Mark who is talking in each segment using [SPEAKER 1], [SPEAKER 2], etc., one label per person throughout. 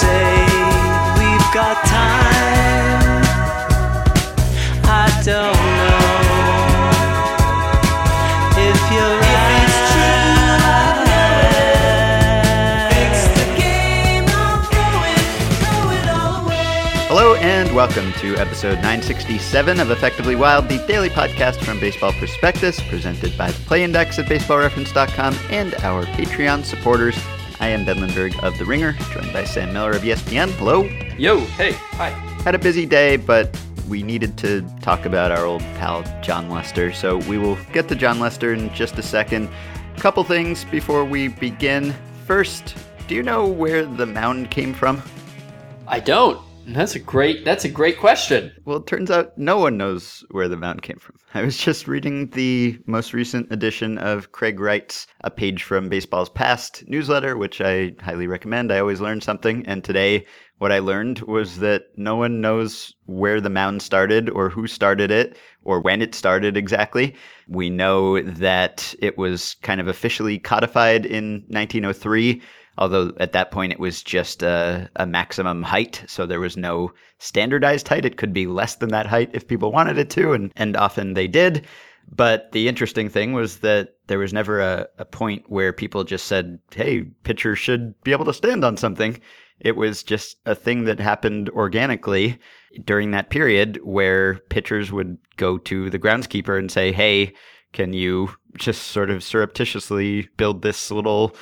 [SPEAKER 1] say we've got time. I don't know if you're right. Fix the game, I'm going, going all the way.
[SPEAKER 2] Hello and welcome to episode 967 of Effectively Wild, the daily podcast from Baseball Prospectus, presented by the Play Index at BaseballReference.com and our Patreon supporters. I am Ben Lindbergh of The Ringer, joined by Sam Miller of ESPN. Hello.
[SPEAKER 3] Yo, hey, hi.
[SPEAKER 2] Had a busy day, but we needed to talk about our old pal Jon Lester, so we will get to Jon Lester in just a second. A Couple things before we begin. First, do you know where the mound came from?
[SPEAKER 3] I don't. That's a great. That's a great question.
[SPEAKER 2] Well, it turns out no one knows where the mound came from. I was just reading the most recent edition of Craig Wright's A Page from Baseball's Past newsletter, which I highly recommend. I always learn something. And today, what I learned was that no one knows where the mound started or who started it or when it started exactly. We know that it was kind of officially codified in 1903 although at that point it was just a, a, maximum height, so there was no standardized height. It could be less than that height if people wanted it to, and, and often they did. But the interesting thing was that there was never a, a point where people just said, hey, pitchers should be able to stand on something. It was just a thing that happened organically during that period where pitchers would go to the groundskeeper and say, hey, can you just sort of surreptitiously build this little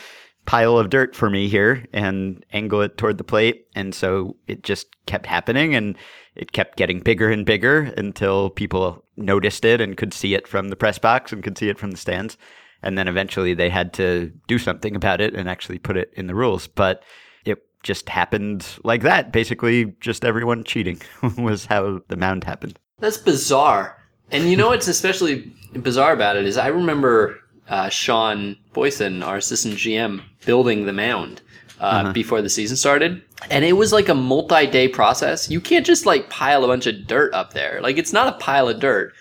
[SPEAKER 2] pile of dirt for me here and angle it toward the plate. And so it just kept happening and it kept getting bigger and bigger until people noticed it and could see it from the press box and could see it from the stands. And then eventually they had to do something about it and actually put it in the rules. But it just happened like that. Basically, just everyone cheating was how the mound happened.
[SPEAKER 3] That's bizarre. And you know what's especially bizarre about it is I remember uh, Sean Boyson, our assistant GM, building the mound uh, uh-huh. before the season started. And it was like a multi day process. You can't just like pile a bunch of dirt up there. Like it's not a pile of dirt.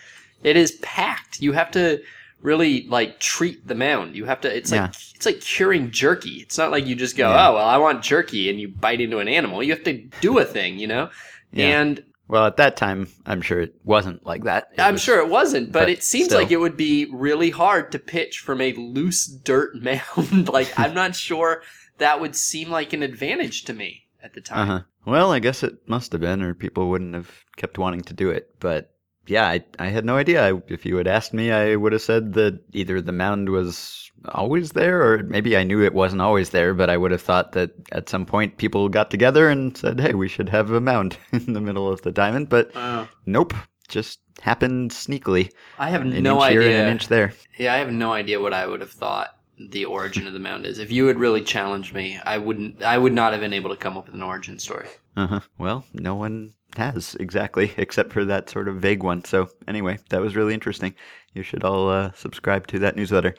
[SPEAKER 3] It is packed. You have to really like treat the mound. You have to it's yeah. like it's like curing jerky. It's not like you just go, yeah. "Oh, well, I want jerky," and you bite into an animal. You have to do a thing, you know? Yeah. And
[SPEAKER 2] well, at that time, I'm sure it wasn't like that.
[SPEAKER 3] It I'm was, sure it wasn't, but, but it seems still. like it would be really hard to pitch from a loose dirt mound. like, I'm not sure that would seem like an advantage to me at the time. Uh-huh.
[SPEAKER 2] Well, I guess it must have been, or people wouldn't have kept wanting to do it. But yeah, I, I had no idea. I, if you had asked me, I would have said that either the mound was always there, or maybe I knew it wasn't always there, but I would have thought that at some point people got together and said, "Hey, we should have a mound in the middle of the diamond." But uh, nope, just happened sneakily.
[SPEAKER 3] I have an no idea.
[SPEAKER 2] an inch there.
[SPEAKER 3] Yeah, I have no idea what I would have thought the origin of the mound is. If you had really challenged me, I wouldn't. I would not have been able to come up with an origin story.
[SPEAKER 2] Uh huh. Well, no one has exactly, except for that sort of vague one. So anyway, that was really interesting. You should all uh, subscribe to that newsletter.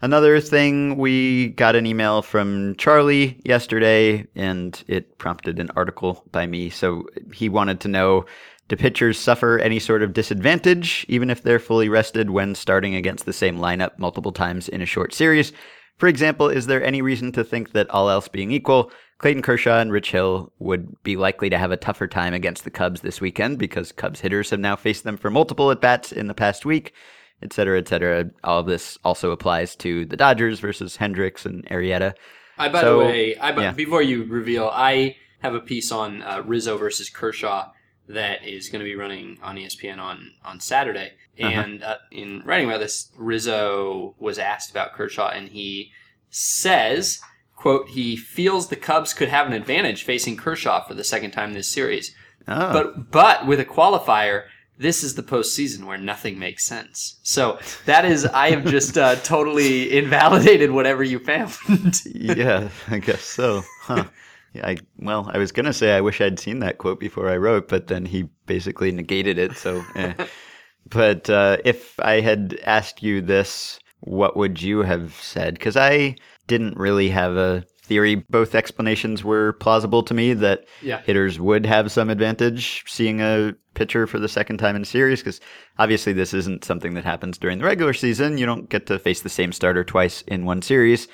[SPEAKER 2] Another thing, we got an email from Charlie yesterday, and it prompted an article by me. So he wanted to know do pitchers suffer any sort of disadvantage, even if they're fully rested, when starting against the same lineup multiple times in a short series? For example, is there any reason to think that all else being equal, Clayton Kershaw and Rich Hill would be likely to have a tougher time against the Cubs this weekend because Cubs hitters have now faced them for multiple at bats in the past week? Et cetera, et cetera. All of this also applies to the Dodgers versus Hendricks and Arrieta.
[SPEAKER 3] I, by so, the way, I, yeah. before you reveal, I have a piece on uh, Rizzo versus Kershaw that is going to be running on ESPN on, on Saturday. Uh-huh. And uh-huh. uh, in writing about this, Rizzo was asked about Kershaw, and he says, quote, he feels the Cubs could have an advantage facing Kershaw for the second time this series. Oh. But but with a qualifier, this is the postseason where nothing makes sense. So that is, I have just uh, totally invalidated whatever you found.
[SPEAKER 2] yeah, I guess so. Huh. Yeah, I, well, I was gonna say I wish I'd seen that quote before I wrote, but then he basically negated it. So, eh. but uh, if I had asked you this, what would you have said? Because I didn't really have a theory, both explanations were plausible to me that yeah. hitters would have some advantage seeing a pitcher for the second time in a series because obviously this isn't something that happens during the regular season. You don't get to face the same starter twice in one series.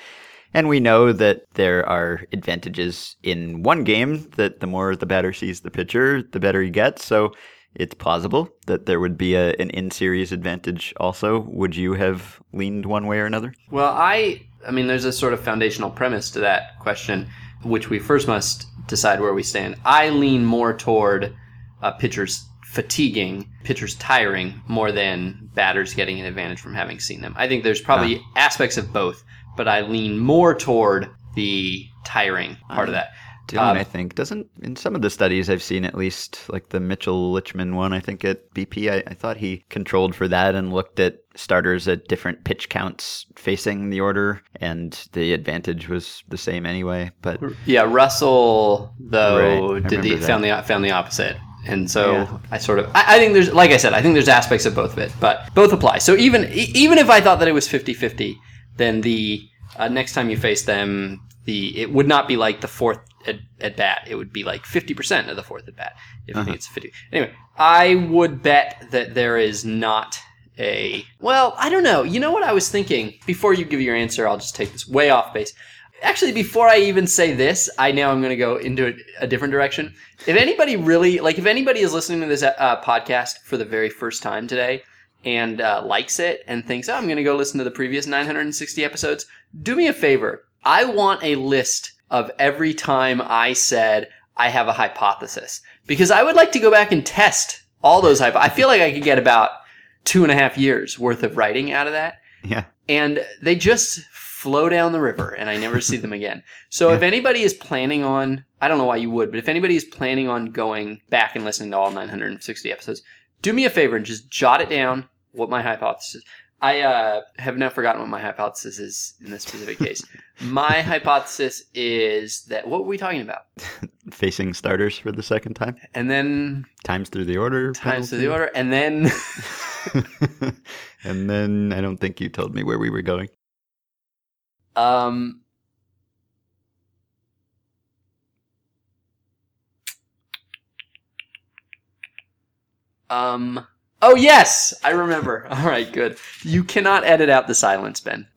[SPEAKER 2] And we know that there are advantages in one game that the more the batter sees the pitcher, the better he gets. So it's plausible that there would be a, an in series advantage also. Would you have leaned one way or another?
[SPEAKER 3] Well, I I mean there's a sort of foundational premise to that question, which we first must decide where we stand. I lean more toward uh, pitchers fatiguing, pitchers tiring more than batters getting an advantage from having seen them. I think there's probably aspects of both, but I lean more toward the tiring part of that.
[SPEAKER 2] Dylan,
[SPEAKER 3] Um,
[SPEAKER 2] I think doesn't in some of the studies I've seen at least like the Mitchel Lichtman one. I think at BP, I, I thought he controlled for that and looked at starters at different pitch counts facing the order, and the advantage was the same anyway. But
[SPEAKER 3] Yeah, Russell though
[SPEAKER 2] Right,
[SPEAKER 3] did the found the found the opposite. And so
[SPEAKER 2] Yeah.
[SPEAKER 3] I sort of I, I think there's like I said, I think there's aspects of both of it, but both apply. So even even if I thought that it was 50-50, then the uh, next time you face them, the it would not be like the fourth at, at bat. It would be like 50% of the fourth at bat. If think it's 50. Anyway, I would bet that there is not a well, I don't know. You know what I was thinking? Before you give your answer, I'll just take this way off base. Actually, before I even say this, I know I'm going to go into a, a different direction. If anybody really like, if anybody is listening to this uh, podcast for the very first time today and uh, likes it and thinks, "Oh, I'm going to go listen to the previous 960 episodes," do me a favor. I want a list of every time I said I have a hypothesis because I would like to go back and test all those hypo. I feel like I could get about two and a half years worth of writing out of that
[SPEAKER 2] yeah,
[SPEAKER 3] and they just flow down the river and I never see them again. So if anybody is planning on, I don't know why you would, but if anybody is planning on going back and listening to all 960 episodes, do me a favor and just jot it down what my hypothesis I uh, have now forgotten what my hypothesis is in this specific case. my hypothesis is that what were we talking about?
[SPEAKER 2] facing starters for the second time,
[SPEAKER 3] And then
[SPEAKER 2] times through the order,
[SPEAKER 3] times through the order, and then
[SPEAKER 2] and then I don't think you told me where we were going.
[SPEAKER 3] Um, um. Oh yes, I remember. All right, good. You cannot edit out the silence, Ben.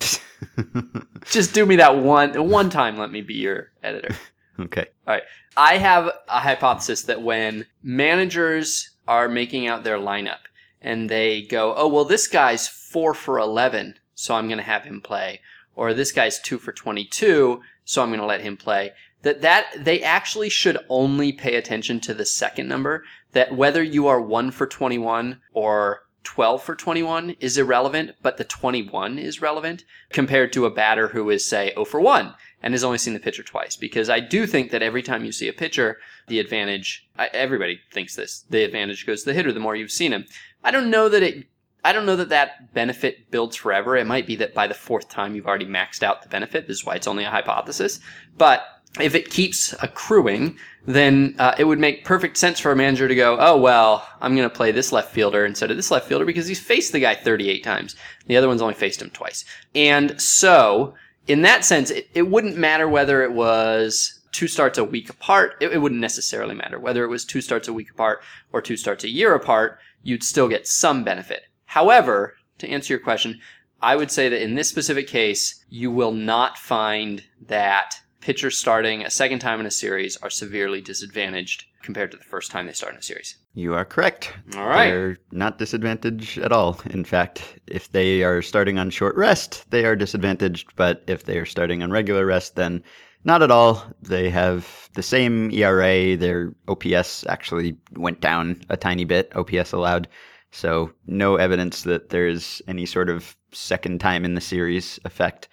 [SPEAKER 3] Just do me that one one time. Let me be your editor.
[SPEAKER 2] okay. All right.
[SPEAKER 3] I have a hypothesis that when managers are making out their lineup and they go, oh, well, this guy's four for 11, so I'm going to have him play, or this guy's two for 22, so I'm going to let him play, that, that they actually should only pay attention to the second number, that whether you are one for 21 or 12 for 21 is irrelevant, but the 21 is relevant compared to a batter who is, say, 0 for 1 and has only seen the pitcher twice. Because I do think that every time you see a pitcher, the advantage, everybody thinks this, the advantage goes to the hitter the more you've seen him. I don't know that it, I don't know that that benefit builds forever. It might be that by the fourth time you've already maxed out the benefit. This is why it's only a hypothesis. But if it keeps accruing, then uh, it would make perfect sense for a manager to go, oh, well, I'm going to play this left fielder instead of this left fielder because he's faced the guy 38 times. The other one's only faced him twice. And so, in that sense, it, it wouldn't matter whether it was two starts a week apart. It, it wouldn't necessarily matter. Whether it was two starts a week apart or two starts a year apart, you'd still get some benefit. However, to answer your question, I would say that in this specific case, you will not find that pitchers starting a second time in a series are severely disadvantaged compared to the first time they start in a series.
[SPEAKER 2] You are correct.
[SPEAKER 3] All right.
[SPEAKER 2] They're not disadvantaged at all. In fact, if they are starting on short rest, they are disadvantaged. But if they are starting on regular rest, then not at all. They have the same ERA. Their OPS actually went down a tiny bit, OPS allowed. So, no evidence that there's any sort of second time in the series effect.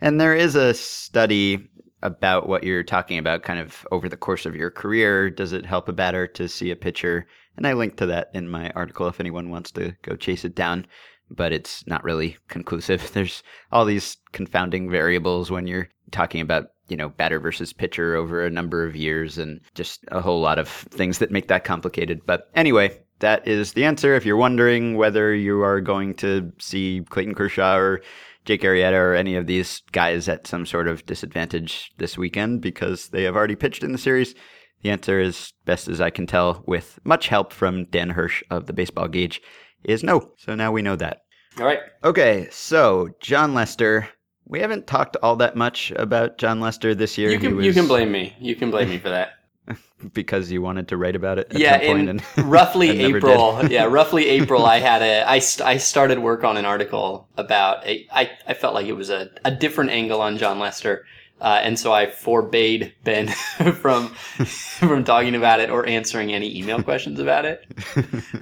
[SPEAKER 2] And there is a study about what you're talking about kind of over the course of your career. Does it help a batter to see a pitcher? And I linked to that in my article if anyone wants to go chase it down. But it's not really conclusive. There's all these confounding variables when you're talking about, you know, batter versus pitcher over a number of years and just a whole lot of things that make that complicated. But anyway, that is the answer. If you're wondering whether you are going to see Clayton Kershaw or Jake Arrieta or any of these guys at some sort of disadvantage this weekend because they have already pitched in the series? The answer is, best as I can tell, with much help from Dan Hirsch of the Baseball Gauge, is no. So now we know that.
[SPEAKER 3] All right.
[SPEAKER 2] Okay, so Jon Lester, we haven't talked all that much about Jon Lester this year.
[SPEAKER 3] You can
[SPEAKER 2] was-
[SPEAKER 3] you can blame me. You can blame me for that.
[SPEAKER 2] because you wanted to write about it at
[SPEAKER 3] yeah,
[SPEAKER 2] some point
[SPEAKER 3] in
[SPEAKER 2] and
[SPEAKER 3] roughly. April. yeah, roughly April. I had a I, st- I started work on an article about a, I I felt like it was a, a different angle on Jon Lester. Uh, and so I forbade Ben from from talking about it or answering any email questions about it.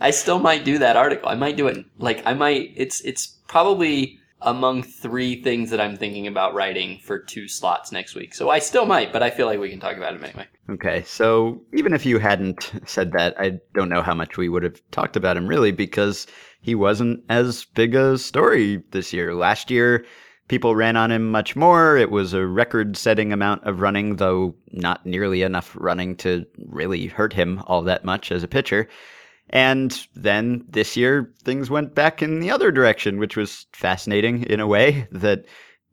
[SPEAKER 3] I still might do that article. I might do it. Like I might. It's it's probably among three things that I'm thinking about writing for two slots next week. So I still might, but I feel like we can talk about it anyway.
[SPEAKER 2] Okay, so even if you hadn't said that, I don't know how much we would have talked about him really because he wasn't as big a story this year. Last year, people ran on him much more. It was a record setting amount of running, though not nearly enough running to really hurt him all that much as a pitcher. And then this year, things went back in the other direction, which was fascinating in a way that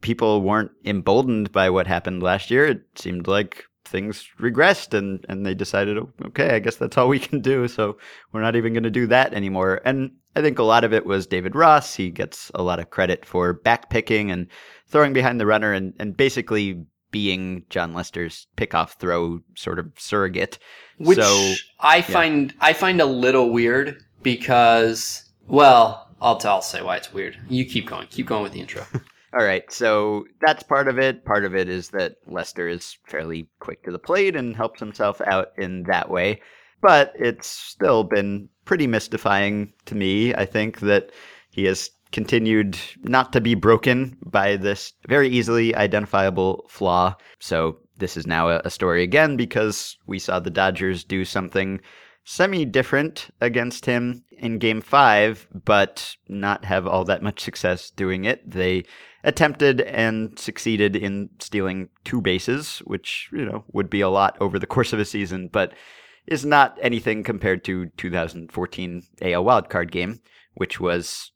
[SPEAKER 2] people weren't emboldened by what happened last year. It seemed like things regressed and, and they decided, "Oh, okay, I guess that's all we can do. So we're not even going to do that anymore. And I think a lot of it was David Ross. He gets a lot of credit for backpicking and throwing behind the runner and, and basically being Jon Lester's pickoff throw sort of surrogate.
[SPEAKER 3] which
[SPEAKER 2] So,
[SPEAKER 3] I find I find a little weird because well, I'll I'll say why it's weird. You keep going, keep going with the intro.
[SPEAKER 2] All right, so that's part of it. Part of it is that Lester is fairly quick to the plate and helps himself out in that way. But it's still been pretty mystifying to me. I think that he has continued not to be broken by this very easily identifiable flaw. So this is now a, story again because we saw the Dodgers do something semi different against him in game five, but not have all that much success doing it. They attempted and succeeded in stealing two bases, which, you know, would be a lot over the course of a season, but is not anything compared to 2014 AL wildcard game, which was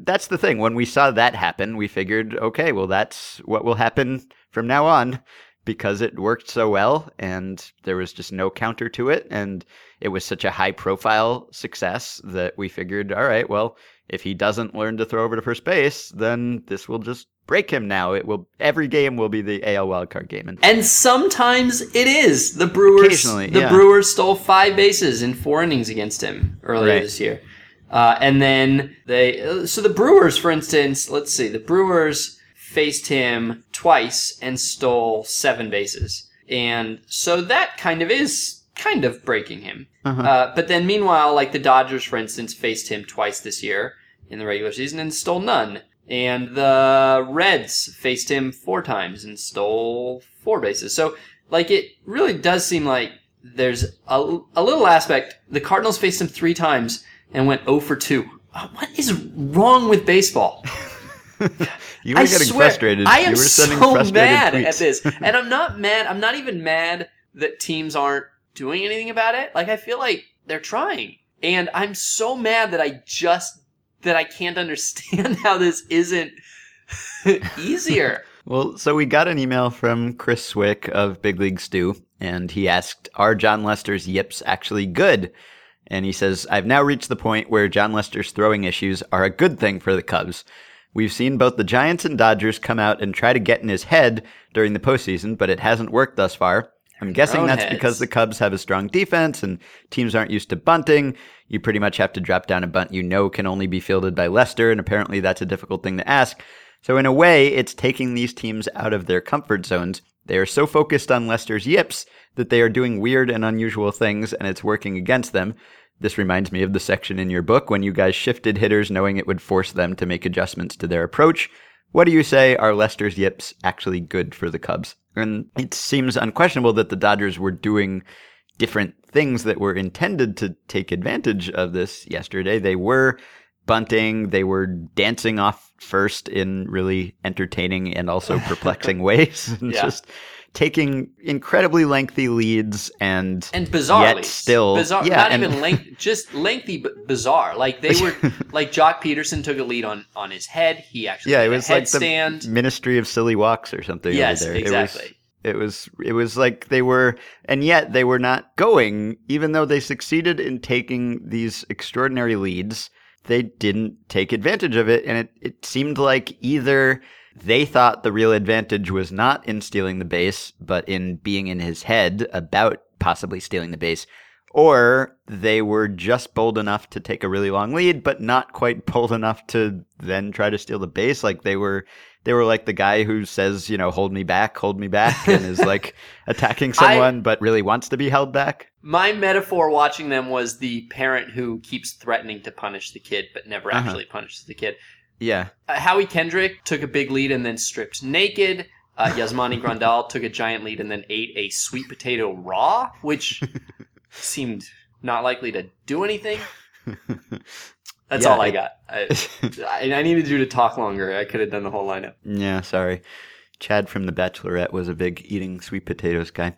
[SPEAKER 2] that's the thing. When we saw that happen, we figured, okay, well, that's what will happen from now on because it worked so well and there was just no counter to it. And it was such a high profile success that we figured, all right, well, if he doesn't learn to throw over to first base, then this will just break him now. It will every game will be the AL wildcard game. And
[SPEAKER 3] sometimes it is. The Brewers the
[SPEAKER 2] yeah.
[SPEAKER 3] Brewers stole five bases in four innings against him earlier
[SPEAKER 2] Right.
[SPEAKER 3] this year. Uh, and then they uh, so the Brewers, for instance, let's see, the Brewers faced him twice and stole seven bases. And so that kind of is kind of breaking him.
[SPEAKER 2] Uh-huh.
[SPEAKER 3] Uh, but then meanwhile, like the Dodgers, for instance, faced him twice this year in the regular season and stole none. And the Reds faced him four times and stole four bases. So, like, it really does seem like there's a, a little aspect. The Cardinals faced him three times and went 0 for 2. Uh, What is wrong with baseball?
[SPEAKER 2] you were
[SPEAKER 3] I
[SPEAKER 2] getting
[SPEAKER 3] swear,
[SPEAKER 2] frustrated.
[SPEAKER 3] I
[SPEAKER 2] you
[SPEAKER 3] am
[SPEAKER 2] were sending
[SPEAKER 3] so
[SPEAKER 2] frustrated
[SPEAKER 3] mad
[SPEAKER 2] tweets.
[SPEAKER 3] at this, and I'm not mad. I'm not even mad that teams aren't doing anything about it. Like I feel like they're trying, and I'm so mad that I just that I can't understand how this isn't easier.
[SPEAKER 2] Well, so we got an email from Chris Cwik of Big League Stew, and he asked, Are Jon Lester's yips actually good? And he says, I've now reached the point where Jon Lester's throwing issues are a good thing for the Cubs. We've seen both the Giants and Dodgers come out and try to get in his head during the postseason, but it hasn't worked thus far. I'm guessing that's
[SPEAKER 3] Boneheads.
[SPEAKER 2] because the Cubs have a strong defense and teams aren't used to bunting. You pretty much have to drop down a bunt you know can only be fielded by Lester, and apparently that's a difficult thing to ask. So, in a way, it's taking these teams out of their comfort zones. They are so focused on Lester's yips that they are doing weird and unusual things, and it's working against them. This reminds me of the section in your book when you guys shifted hitters knowing it would force them to make adjustments to their approach. What do you say are Lester's yips actually good for the Cubs? And it seems unquestionable that the Dodgers were doing different things that were intended to take advantage of this yesterday. They were bunting, they were dancing off first in really entertaining and also perplexing ways, and
[SPEAKER 3] Yeah.
[SPEAKER 2] just taking incredibly lengthy leads and
[SPEAKER 3] And bizarre,
[SPEAKER 2] Yet
[SPEAKER 3] leads.
[SPEAKER 2] still-
[SPEAKER 3] bizarre.
[SPEAKER 2] yeah,
[SPEAKER 3] not
[SPEAKER 2] and-
[SPEAKER 3] even length, just lengthy, but bizarre. Like they were, like Joc Pederson took a lead on on his head. He actually
[SPEAKER 2] yeah, it was like the. Ministry of Silly Walks or something.
[SPEAKER 3] Yes,
[SPEAKER 2] over there.
[SPEAKER 3] exactly.
[SPEAKER 2] It was, it was it was like they were, and yet they were not going. Even though they succeeded in taking these extraordinary leads, they didn't take advantage of it, and it it seemed like either they thought the real advantage was not in stealing the base, but in being in his head about possibly stealing the base. Or they were just bold enough to take a really long lead, but not quite bold enough to then try to steal the base. Like they were, they were like the guy who says, you know, hold me back, hold me back, and is like attacking someone, but really wants to be held back.
[SPEAKER 3] My metaphor watching them was the parent who keeps threatening to punish the kid, but never
[SPEAKER 2] Uh-huh.
[SPEAKER 3] actually punishes the kid.
[SPEAKER 2] Yeah.
[SPEAKER 3] Uh, Howie Kendrick took a big lead and then stripped naked. Uh, Yasmani Grandal took a giant lead and then ate a sweet potato raw, which seemed not likely to do anything. That's
[SPEAKER 2] Yeah,
[SPEAKER 3] all I got. I, I, I needed you to talk longer. I could have done the whole lineup.
[SPEAKER 2] Yeah, sorry. Chad from The Bachelorette was a big eating sweet potatoes guy.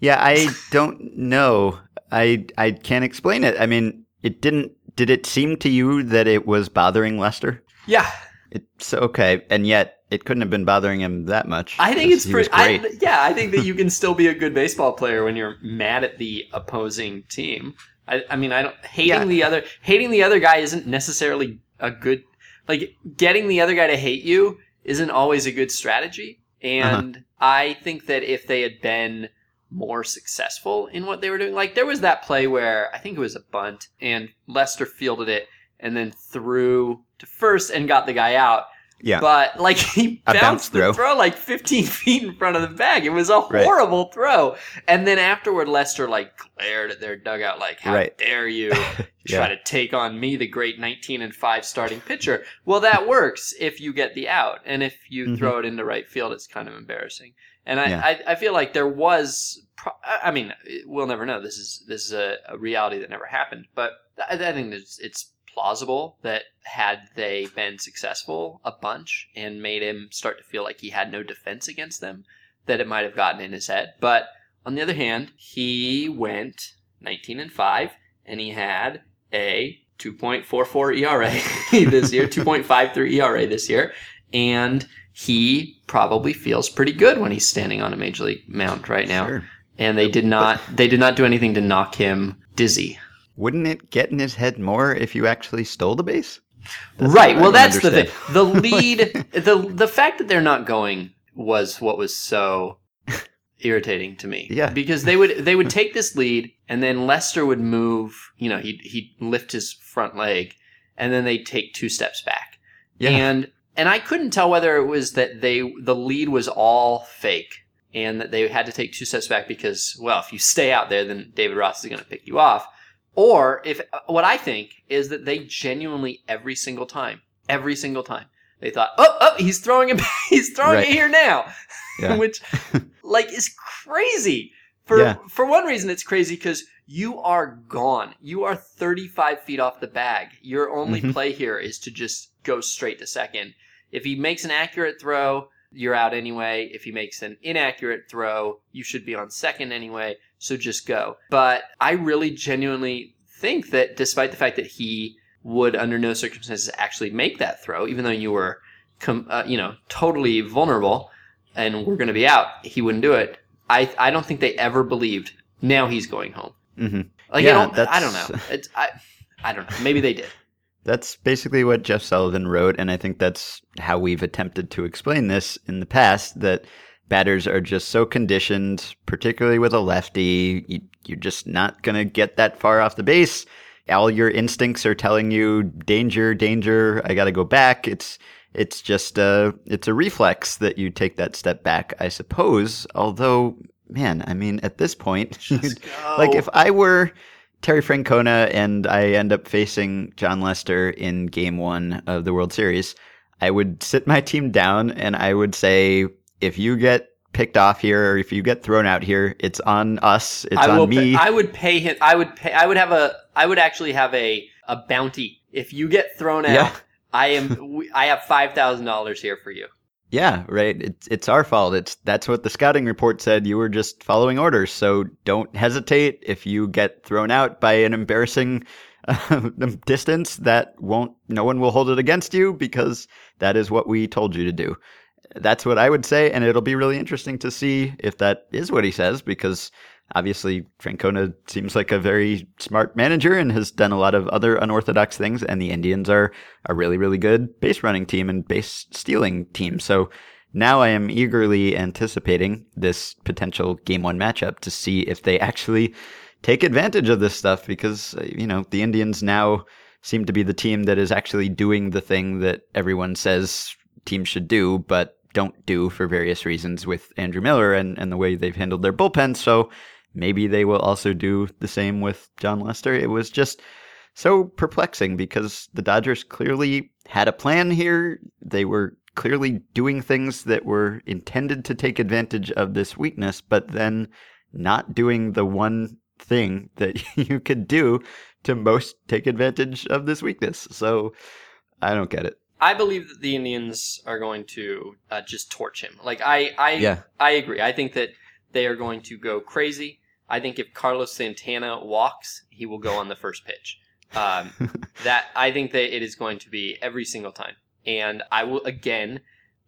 [SPEAKER 2] Yeah, I don't know. I I can't explain it. I mean, it didn't. Did it seem to you that it was bothering Lester?
[SPEAKER 3] Yeah,
[SPEAKER 2] It's okay, and yet it couldn't have been bothering him that much.
[SPEAKER 3] I think it's pretty.
[SPEAKER 2] great.
[SPEAKER 3] I, yeah, I think that you can still be a good baseball player when you're mad at the opposing team. I, I mean, I don't hating
[SPEAKER 2] Yeah.
[SPEAKER 3] the other hating the other guy isn't necessarily a good like getting the other guy to hate you isn't always a good strategy. Uh-huh. And I think that if they had been more successful in what they were doing, like there was that play where I think it was a bunt and Lester fielded it and then threw to first and got the guy out.
[SPEAKER 2] yeah,
[SPEAKER 3] But like he bounced the
[SPEAKER 2] throw.
[SPEAKER 3] throw like 15 feet in front of the bag. It was a
[SPEAKER 2] Right.
[SPEAKER 3] horrible throw. And then afterward, Lester like glared at their dugout like, "How
[SPEAKER 2] Right.
[SPEAKER 3] dare you
[SPEAKER 2] Yeah.
[SPEAKER 3] try to take on me, the great 19 and five starting pitcher?" Well, that works if you get the out, and if you
[SPEAKER 2] Mhm.
[SPEAKER 3] throw it into right field, it's kind of embarrassing. And I,
[SPEAKER 2] Yeah.
[SPEAKER 3] I, I feel like there was. Pro- I mean, we'll never know. This is this is a, a reality that never happened. But I, I think it's, it's plausible that had they been successful a bunch and made him start to feel like he had no defense against them, that it might have gotten in his head. But on the other hand, he went 19 and 5 and he had a 2.44 ERA this year, 2.53 ERA this year, and he probably feels pretty good when he's standing on a major league mound right now.
[SPEAKER 2] Sure.
[SPEAKER 3] And they did not they did not do anything to knock him dizzy.
[SPEAKER 2] Wouldn't it get in his head more if you actually stole the base? That's
[SPEAKER 3] right. Well, that's the thing. The lead, the the fact that they're not going was what was so irritating to me.
[SPEAKER 2] Yeah.
[SPEAKER 3] Because they would they would take this lead, and then Lester would move. You know, he'd he'd lift his front leg, and then they'd take two steps back.
[SPEAKER 2] Yeah.
[SPEAKER 3] And and I couldn't tell whether it was that they the lead was all fake. And that they had to take two steps back because, well, if you stay out there, then David Ross is going to pick you off. Or if what I think is that they genuinely every single time, every single time, they thought, oh, oh, he's throwing it, he's throwing
[SPEAKER 2] Right.
[SPEAKER 3] it here now,
[SPEAKER 2] Yeah.
[SPEAKER 3] which like is crazy. For
[SPEAKER 2] Yeah.
[SPEAKER 3] for one reason, it's crazy because you are gone. You are 35 feet off the bag. Your only
[SPEAKER 2] Mhm.
[SPEAKER 3] play here is to just go straight to second. If he makes an accurate throw, you're out anyway. If he makes an inaccurate throw, you should be on second anyway. So just go. But I really genuinely think that despite the fact that he would under no circumstances actually make that throw, even though you were, com- uh, you know, totally vulnerable and we're going to be out, he wouldn't do it. I I don't think they ever believed. Now he's going home.
[SPEAKER 2] hmm
[SPEAKER 3] Like
[SPEAKER 2] Yeah,
[SPEAKER 3] I don't. I don't know. It's I. I don't know. Maybe they did.
[SPEAKER 2] That's basically what Jeff Sullivan wrote, and I think that's how we've attempted to explain this in the past that batters are just so conditioned, particularly with a lefty, you, you're just not going to get that far off the base. All your instincts are telling you danger, danger, I got to go back. It's it's just a it's a reflex that you take that step back, I suppose. Although, man, I mean, at this point, like if I were Terry Francona and I end up facing Jon Lester in game one of the World Series, I would sit my team down and I would say, if you get picked off here or if you get thrown out here, it's on us. It's
[SPEAKER 3] I
[SPEAKER 2] on me.
[SPEAKER 3] Pay, I would pay him. I would pay. I would have a. I would actually have a a bounty if you get thrown out.
[SPEAKER 2] Yeah.
[SPEAKER 3] I am. I have five thousand dollars here for you.
[SPEAKER 2] Yeah, right. It's it's our fault. It's that's what the scouting report said. You were just following orders, so don't hesitate. If you get thrown out by an embarrassing uh, distance, that won't. No one will hold it against you because that is what we told you to do. That's what I would say, and it'll be really interesting to see if that is what he says because obviously Francona seems like a very smart manager and has done a lot of other unorthodox things. And the Indians are a really, really good base running team and base stealing team. So now I am eagerly anticipating this potential game one matchup to see if they actually take advantage of this stuff because, uh, you know, the Indians now seem to be the team that is actually doing the thing that everyone says teams should do, but don't do for various reasons with Andrew Miller and, and the way they've handled their bullpen. So maybe they will also do the same with Jon Lester. It was just so perplexing because the Dodgers clearly had a plan here. They were clearly doing things that were intended to take advantage of this weakness, but then not doing the one thing that you could do to most take advantage of this weakness. So I don't get it.
[SPEAKER 3] I believe that the Indians are going to uh, just torch him. Like I, I,
[SPEAKER 2] Yeah.
[SPEAKER 3] I agree. I think that they are going to go crazy. I think if Carlos Santana walks, he will go on the first pitch. Um, that I think that it is going to be every single time, and I will again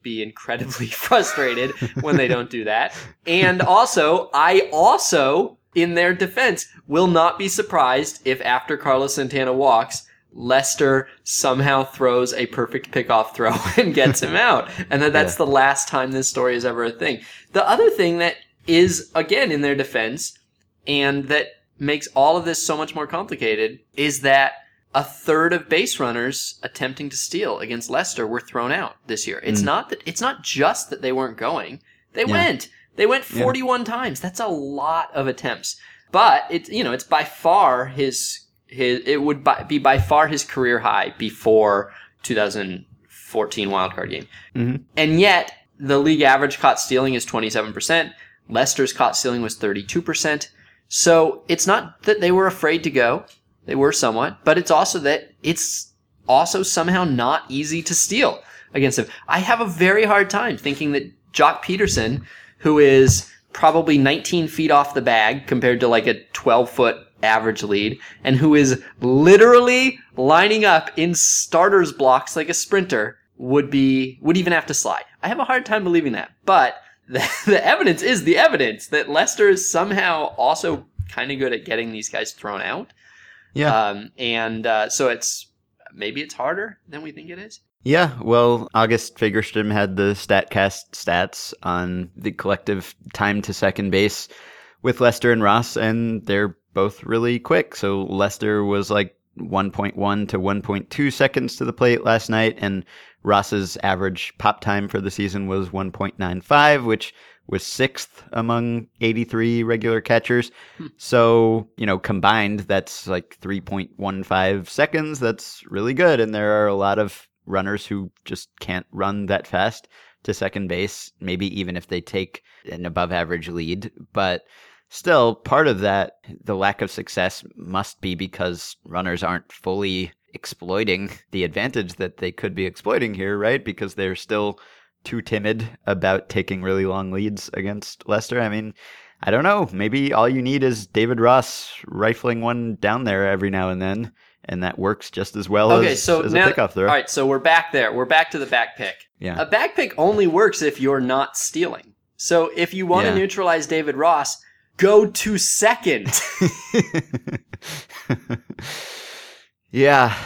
[SPEAKER 3] be incredibly frustrated when they don't do that. And also, I also, in their defense, will not be surprised if after Carlos Santana walks, Lester somehow throws a perfect pickoff throw and gets him out. And that that's the last time this story is ever a thing. The other thing that is, again, in their defense, and that makes all of this so much more complicated, is that a third of base runners attempting to steal against Lester were thrown out this year. It's hmm. not that it's not just that they weren't going. They went. They went 41 times. That's a lot of attempts. But it's you know, it's by far his his it would by, be by far his career high before 2014 wildcard game. Mm-hmm. And yet the league average caught stealing is 27%. Lester's caught stealing was 32%. So it's not that they were afraid to go. They were somewhat, but it's also that it's also somehow not easy to steal against him. I have a very hard time thinking that Joc Pederson, who is probably 19 feet off the bag compared to like a 12 foot average lead, and who is literally lining up in starters blocks like a sprinter, would be would even have to slide. I have a hard time believing that, but the, the evidence is the evidence that Lester is somehow also kind of good at getting these guys thrown out.
[SPEAKER 2] Yeah.
[SPEAKER 3] Um, and uh, so it's maybe it's harder than we think it is.
[SPEAKER 2] Yeah, well, August Fagerstrom had the StatCast stats on the collective time to second base with Lester and Ross, and they're both really quick. So Lester was like 1.1 to 1.2 seconds to the plate last night, and Ross's average pop time for the season was 1.95, which was sixth among 83 regular catchers. Hmm. So, you know, combined, that's like 3.15 seconds. That's really good. And there are a lot of runners who just can't run that fast to second base, maybe even if they take an above average lead. But still, part of that, the lack of success must be because runners aren't fully exploiting the advantage that they could be exploiting here, right? Because they're still too timid about taking really long leads against Lester. I mean, I don't know. Maybe all you need is David Ross rifling one down there every now and then, and that works just as well
[SPEAKER 3] Okay,
[SPEAKER 2] as,
[SPEAKER 3] so
[SPEAKER 2] as
[SPEAKER 3] now,
[SPEAKER 2] a pickoff throw.
[SPEAKER 3] all right, so we're back there. We're back to the back pick.
[SPEAKER 2] Yeah.
[SPEAKER 3] A back pick only works if you're not stealing. So if you want
[SPEAKER 2] Yeah.
[SPEAKER 3] to neutralize David Ross, go to second.
[SPEAKER 2] yeah.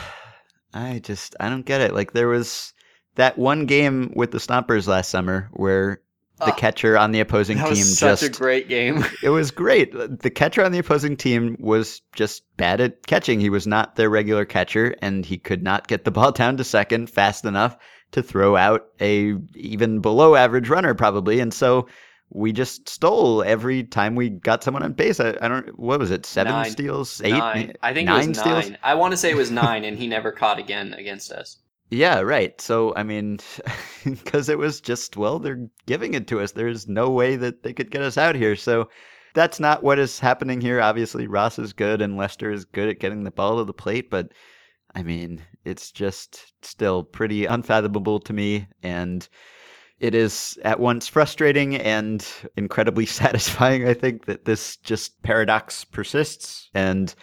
[SPEAKER 2] I just I don't get it. Like there was that one game with the Stompers last summer where the
[SPEAKER 3] Oh,
[SPEAKER 2] catcher on the opposing
[SPEAKER 3] that
[SPEAKER 2] team
[SPEAKER 3] was such
[SPEAKER 2] just
[SPEAKER 3] a great game.
[SPEAKER 2] it was great. The catcher on the opposing team was just bad at catching. He was not their regular catcher and he could not get the ball down to second fast enough to throw out a even below average runner probably. And so we just stole every time we got someone on base. I, I don't what was it? 7
[SPEAKER 3] Nine.
[SPEAKER 2] steals? 8?
[SPEAKER 3] nine. I think
[SPEAKER 2] nine
[SPEAKER 3] it was
[SPEAKER 2] steals?
[SPEAKER 3] nine. I want to say it was nine, and he never caught again against us.
[SPEAKER 2] Yeah, right. So, I mean, because it was just, well, they're giving it to us. There's no way that they could get us out here. So, that's not what is happening here. Obviously, Ross is good and Lester is good at getting the ball to the plate. But, I mean, it's just still pretty unfathomable to me. And it is at once frustrating and incredibly satisfying, I think, that this just paradox persists. And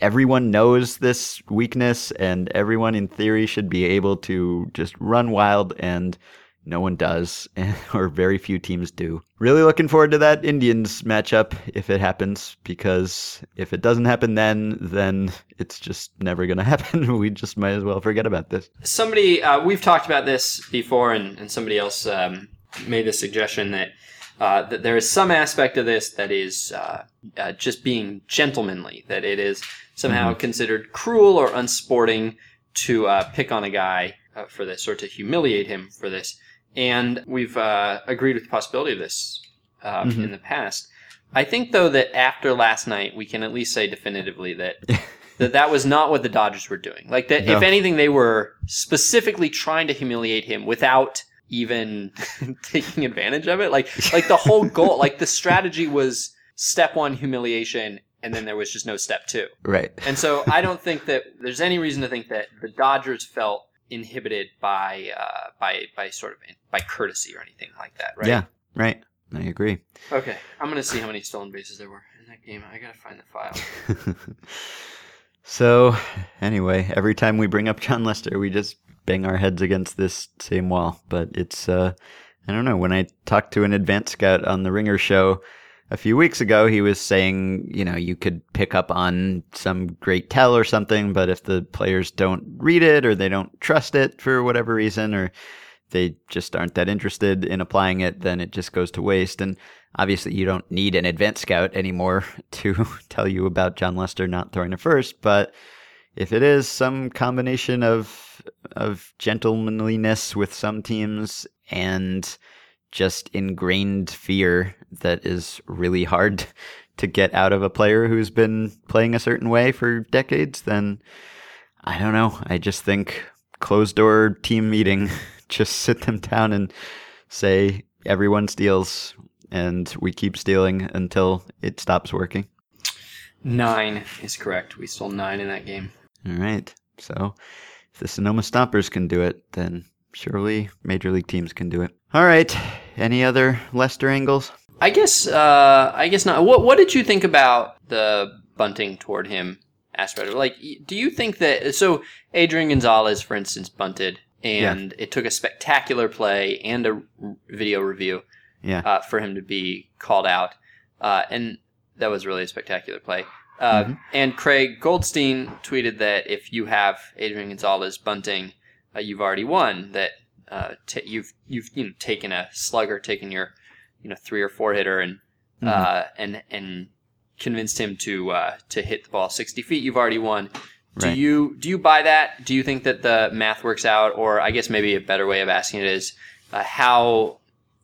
[SPEAKER 2] everyone knows this weakness and everyone in theory should be able to just run wild and no one does, or very few teams do. Really looking forward to that Indians matchup if it happens, because if it doesn't happen then, then it's just never going to happen. we just might as well forget about this.
[SPEAKER 3] Somebody, uh, we've talked about this before, and, and somebody else um, made the suggestion that uh, that there is some aspect of this that is uh, uh, just being gentlemanly, that it is somehow considered cruel or unsporting to uh, pick on a guy uh, for this or to humiliate him for this. And we've uh, agreed with the possibility of this um, in the past. I think, though, that after last night, we can at least say definitively that that that was not what the Dodgers were doing. Like that, if anything, they were specifically trying to humiliate him without even taking advantage of it. Like, like the whole goal, like the strategy was step one humiliation, and then there was just no step two.
[SPEAKER 2] Right.
[SPEAKER 3] And so I don't think that there's any reason to think that the Dodgers felt inhibited by uh, by by sort of by courtesy or anything like that, right?
[SPEAKER 2] Yeah, right. I agree.
[SPEAKER 3] Okay, I'm gonna see how many stolen bases there were in that game. I gotta find the file.
[SPEAKER 2] so, anyway, every time we bring up Jon Lester, we just bang our heads against this same wall. But it's, uh, I don't know. When I talked to an advanced scout on the Ringer show a few weeks ago, he was saying, you know, you could pick up on some great tell or something, but if the players don't read it or they don't trust it for whatever reason, or they just aren't that interested in applying it, then it just goes to waste. And obviously, you don't need an advanced scout anymore to tell you about Jon Lester not throwing a first. But if it is some combination of of gentlemanliness with some teams and just ingrained fear that is really hard to get out of a player who's been playing a certain way for decades, then I don't know. I just think closed door team meeting, just sit them down and say everyone steals and we keep stealing until it stops working.
[SPEAKER 3] Nine is correct. We stole nine in that game.
[SPEAKER 2] All right. So if the Sonoma Stompers can do it, then surely major league teams can do it. All right. Any other Lester angles?
[SPEAKER 3] I guess. Uh, I guess not. What What did you think about the bunting toward him aspect? Like, do you think that so Adrian Gonzalez, for instance, bunted, and it took a spectacular play and a r- video review
[SPEAKER 2] Yeah.
[SPEAKER 3] uh, for him to be called out, uh, and that was really a spectacular play. Uh,
[SPEAKER 2] Mhm.
[SPEAKER 3] And Craig Goldstein tweeted that if you have Adrian Gonzalez bunting, uh, you've already won. That uh, t- you've you've you know taken a slugger, taken your you know three or four hitter, and uh, and and convinced him to uh, to hit the ball sixty feet. You've already won. Do
[SPEAKER 2] Right.
[SPEAKER 3] you do you buy that? Do you think that the math works out, or I guess maybe a better way of asking it is uh, how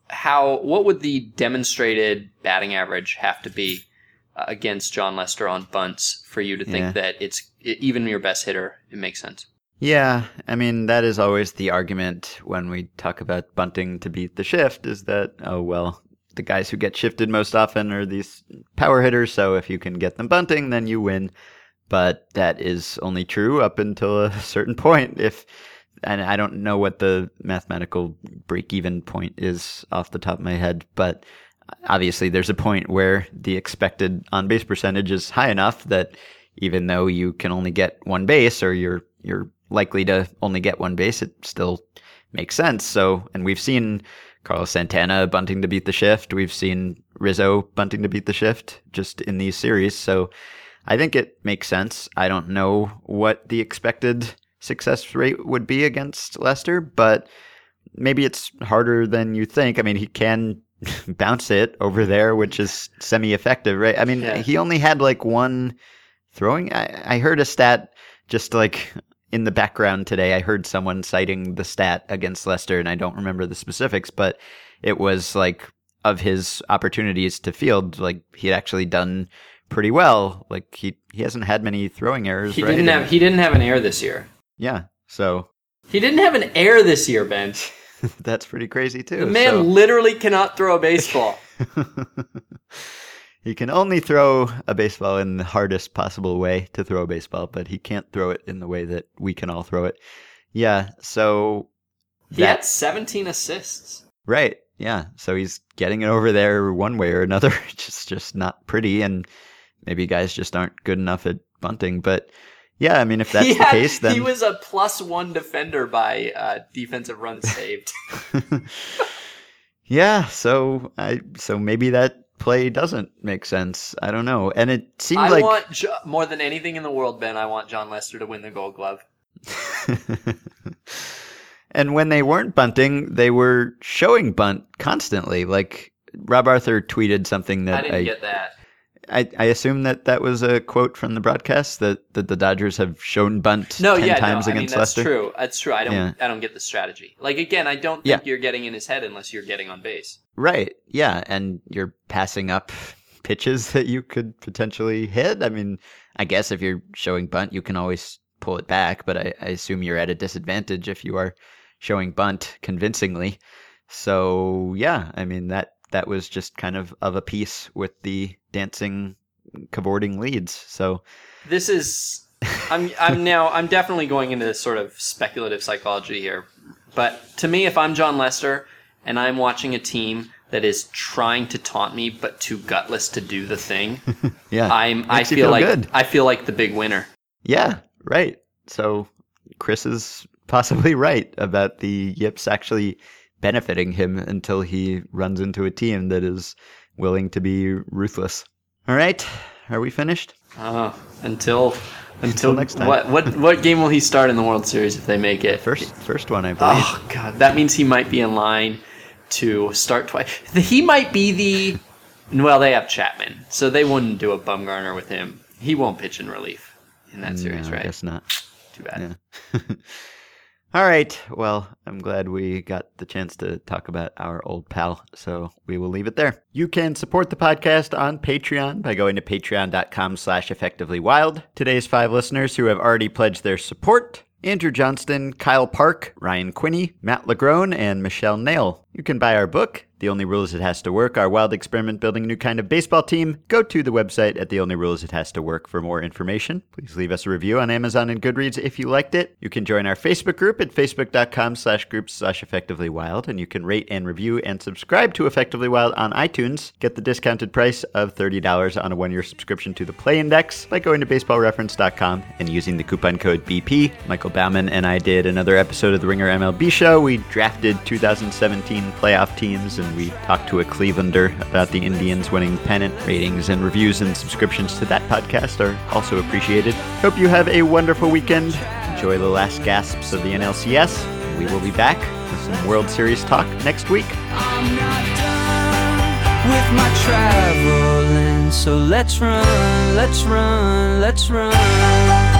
[SPEAKER 3] how what would the demonstrated batting average have to be uh, against Jon Lester on bunts for you to think
[SPEAKER 2] Yeah.
[SPEAKER 3] that it's e- even your best hitter? It makes sense.
[SPEAKER 2] Yeah, I mean that is always the argument when we talk about bunting to beat the shift is that oh well, the guys who get shifted most often are these power hitters, so if you can get them bunting then you win. But that is only true up until a certain point if and I don't know what the mathematical break even point is off the top of my head, but obviously there's a point where the expected on base percentage is high enough that even though you can only get one base or you're you're likely to only get one base, it still makes sense. So, and we've seen Carlos Santana bunting to beat the shift. We've seen Rizzo bunting to beat the shift just in these series. So, I think it makes sense. I don't know what the expected success rate would be against Lester, but maybe it's harder than you think. I mean, he can bounce it over there, which is semi-effective, right? I mean,
[SPEAKER 3] Yeah.
[SPEAKER 2] he only had like one throwing. I, I heard a stat just like in the background today. I heard someone citing the stat against Lester, and I don't remember the specifics, but it was like of his opportunities to field, like he had actually done pretty well. Like he he hasn't had many throwing errors.
[SPEAKER 3] He
[SPEAKER 2] right?
[SPEAKER 3] didn't have he didn't have an air this year.
[SPEAKER 2] yeah. So
[SPEAKER 3] He didn't have an air this year, Ben.
[SPEAKER 2] that's pretty crazy too.
[SPEAKER 3] The man
[SPEAKER 2] so-
[SPEAKER 3] literally cannot throw a baseball.
[SPEAKER 2] he can only throw a baseball in the hardest possible way to throw a baseball, but he can't throw it in the way that we can all throw it. Yeah, so
[SPEAKER 3] He
[SPEAKER 2] that-
[SPEAKER 3] had 17 assists.
[SPEAKER 2] right, yeah. So he's getting it over there one way or another. It's just just not pretty, and maybe guys just aren't good enough at bunting. But Yeah, I mean, if that's
[SPEAKER 3] he,
[SPEAKER 2] the case, then
[SPEAKER 3] he was a plus one defender by uh, defensive runs saved.
[SPEAKER 2] yeah. So I so maybe that play doesn't make sense. I don't know. And it seems like
[SPEAKER 3] I
[SPEAKER 2] like
[SPEAKER 3] want Jo- more than anything in the world, Ben. I want Jon Lester to win the Gold Glove.
[SPEAKER 2] and when they weren't bunting, they were showing bunt constantly. Like Rob Arthur tweeted something that I
[SPEAKER 3] didn't
[SPEAKER 2] I,
[SPEAKER 3] get that.
[SPEAKER 2] I, I assume that that was a quote from the broadcast that, that the Dodgers have shown bunt
[SPEAKER 3] No,
[SPEAKER 2] 10
[SPEAKER 3] yeah,
[SPEAKER 2] times
[SPEAKER 3] no, I mean
[SPEAKER 2] against
[SPEAKER 3] that's
[SPEAKER 2] Lester.
[SPEAKER 3] true. That's true. I don't.
[SPEAKER 2] Yeah.
[SPEAKER 3] I don't get the strategy. Like again, I don't
[SPEAKER 2] Yeah.
[SPEAKER 3] think you're getting in his head unless you're getting on base.
[SPEAKER 2] Right. Yeah. And you're passing up pitches that you could potentially hit. I mean, I guess if you're showing bunt, you can always pull it back, but I, I assume you're at a disadvantage if you are showing bunt convincingly. So yeah, I mean that that was just kind of of a piece with the dancing cavorting leads. So
[SPEAKER 3] This is. I'm. I'm now. I'm definitely going into this sort of speculative psychology here. But to me, if I'm Jon Lester and I'm watching a team that is trying to taunt me but too gutless to do the thing,
[SPEAKER 2] yeah.
[SPEAKER 3] I'm. I
[SPEAKER 2] Makes
[SPEAKER 3] feel,
[SPEAKER 2] feel
[SPEAKER 3] like
[SPEAKER 2] good.
[SPEAKER 3] I feel like the big winner.
[SPEAKER 2] Yeah, right. So Chris is possibly right about the yips actually benefiting him until he runs into a team that is willing to be ruthless. All right, are we finished?
[SPEAKER 3] Oh, until until,
[SPEAKER 2] next time.
[SPEAKER 3] What what what game will he start in the World Series if they make it?
[SPEAKER 2] First, first one, I oh, believe.
[SPEAKER 3] Oh god, that means he might be in line to start twice. He might be the well, they have Chapman, so they wouldn't do a Bumgarner with him. He won't pitch in relief in that series,
[SPEAKER 2] No, I
[SPEAKER 3] right?
[SPEAKER 2] guess not.
[SPEAKER 3] Too bad.
[SPEAKER 2] Yeah. All right. Well, I'm glad we got the chance to talk about our old pal, so we will leave it there. You can support the podcast on Patreon by going to patreon.com slash effectivelywild. Today's five listeners who have already pledged their support Andrew Johnston, Kyle Park, Ryan Quinney, Matt Lagrone, and Michelle Nail. You can buy our book, The Only Rule Is It Has to Work, Our Wild Experiment Building a New Kind of Baseball Team. Go to the website at The Only Rule Is It Has to Work for more information. Please leave us a review on Amazon and Goodreads if you liked it. You can join our Facebook group at facebook.com slash groups slash effectively wild, and you can rate and review and subscribe to Effectively Wild on iTunes. Get the discounted price of $30 on a one-year subscription to the Play Index by going to baseballreference.com and using the coupon code BP. Michael Baumann and I did another episode of the Ringer MLB show. We drafted 2017 playoff teams and we talked to a Clevelander about the Indians winning pennant. Ratings and reviews and subscriptions to that podcast are also appreciated. Hope you have a wonderful weekend. Enjoy the last gasps of the NLCS. We will be back with some World Series talk next week.
[SPEAKER 1] So let's run, let's run, let's run.